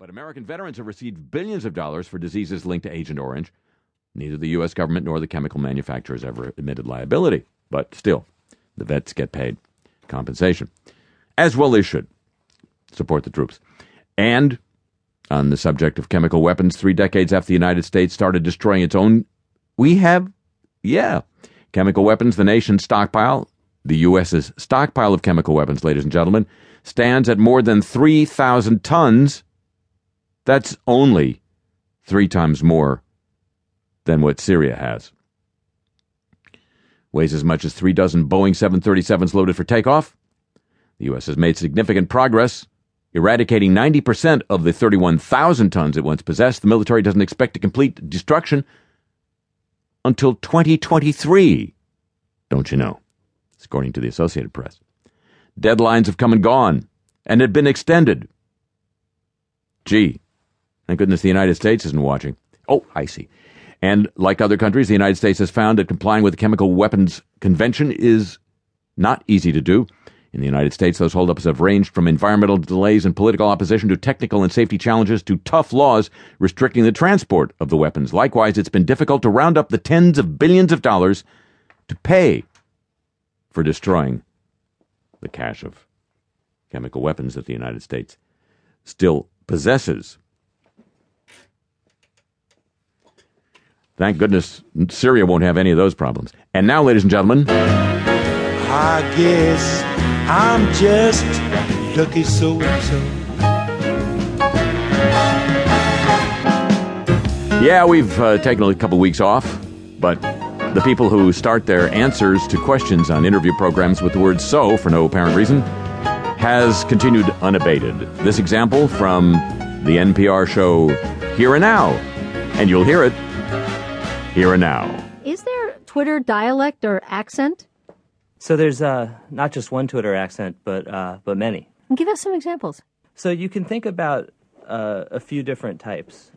But American veterans have received billions of dollars for diseases linked to Agent Orange. Neither the U.S. government nor the chemical manufacturers ever admitted liability. But still, the vets get paid compensation, as well they should. Support the troops. And on the subject of chemical weapons, three decades after the United States started destroying its own, we have, yeah, chemical weapons, the nation's stockpile, the U.S.'s stockpile of chemical weapons, ladies and gentlemen, stands at more than 3,000 tons. That's only three times more than what Syria has. Weighs as much as three dozen Boeing 737s loaded for takeoff. The U.S. has made significant progress, eradicating 90% of the 31,000 tons it once possessed. The military doesn't expect to complete destruction until 2023. Don't you know? According to the Associated Press. Deadlines have come and gone and had been extended. Gee, thank goodness the United States isn't watching. Oh, I see. And like other countries, the United States has found that complying with the Chemical Weapons Convention is not easy to do. In the United States, those holdups have ranged from environmental delays and political opposition to technical and safety challenges to tough laws restricting the transport of the weapons. Likewise, it's been difficult to round up the tens of billions of dollars to pay for destroying the cache of chemical weapons that the United States still possesses. Thank goodness Syria won't have any of those problems. And now, ladies and gentlemen. I guess I'm just lucky so and so. Yeah, we've uh, taken a couple weeks off, but the people who start their answers to questions on interview programs with the word so for no apparent reason has continued unabated. This example from the NPR show Here and Now, and you'll hear it here and now. Is there Twitter dialect or accent? So there's uh, not just one Twitter accent, but uh, but many. Give us some examples. So you can think about uh, a few different types.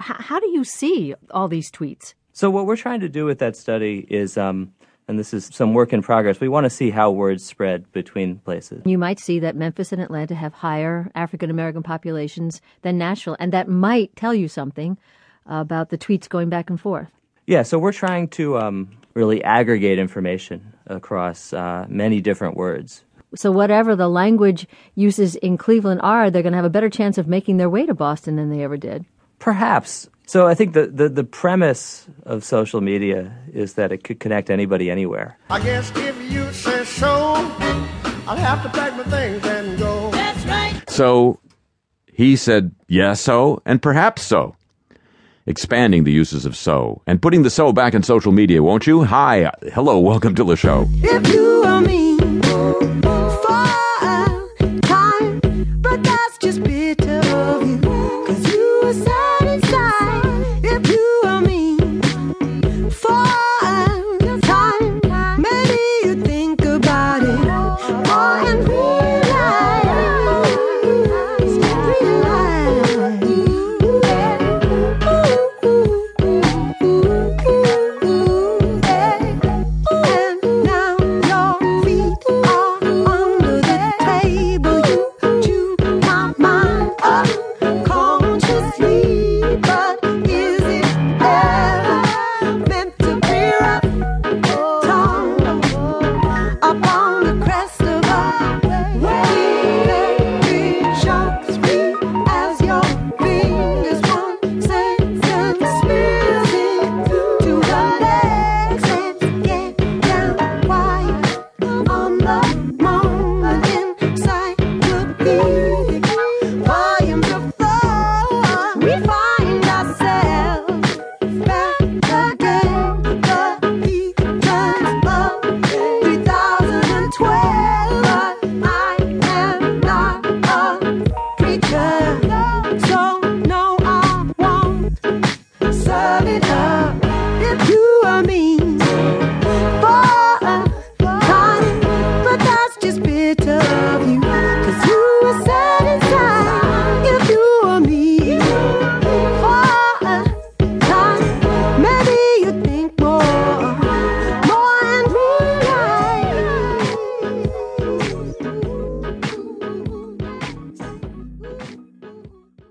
H- how do you see all these tweets? So what we're trying to do with that study is, um, and this is some work in progress. We want to see how words spread between places. You might see that Memphis and Atlanta have higher African American populations than Nashville, and that might tell you something about the tweets going back and forth. Yeah, so we're trying to um, really aggregate information across uh, many different words. So, whatever the language uses in Cleveland are, they're going to have a better chance of making their way to Boston than they ever did. Perhaps. So, I think the, the, the premise of social media is that it could connect anybody anywhere. I guess if you say so, I'll have to pack my things and go. That's right. So he said yes, so, and perhaps so. Expanding the uses of so and putting the so back in social media, won't you? Hi, uh, hello, welcome to the show. you.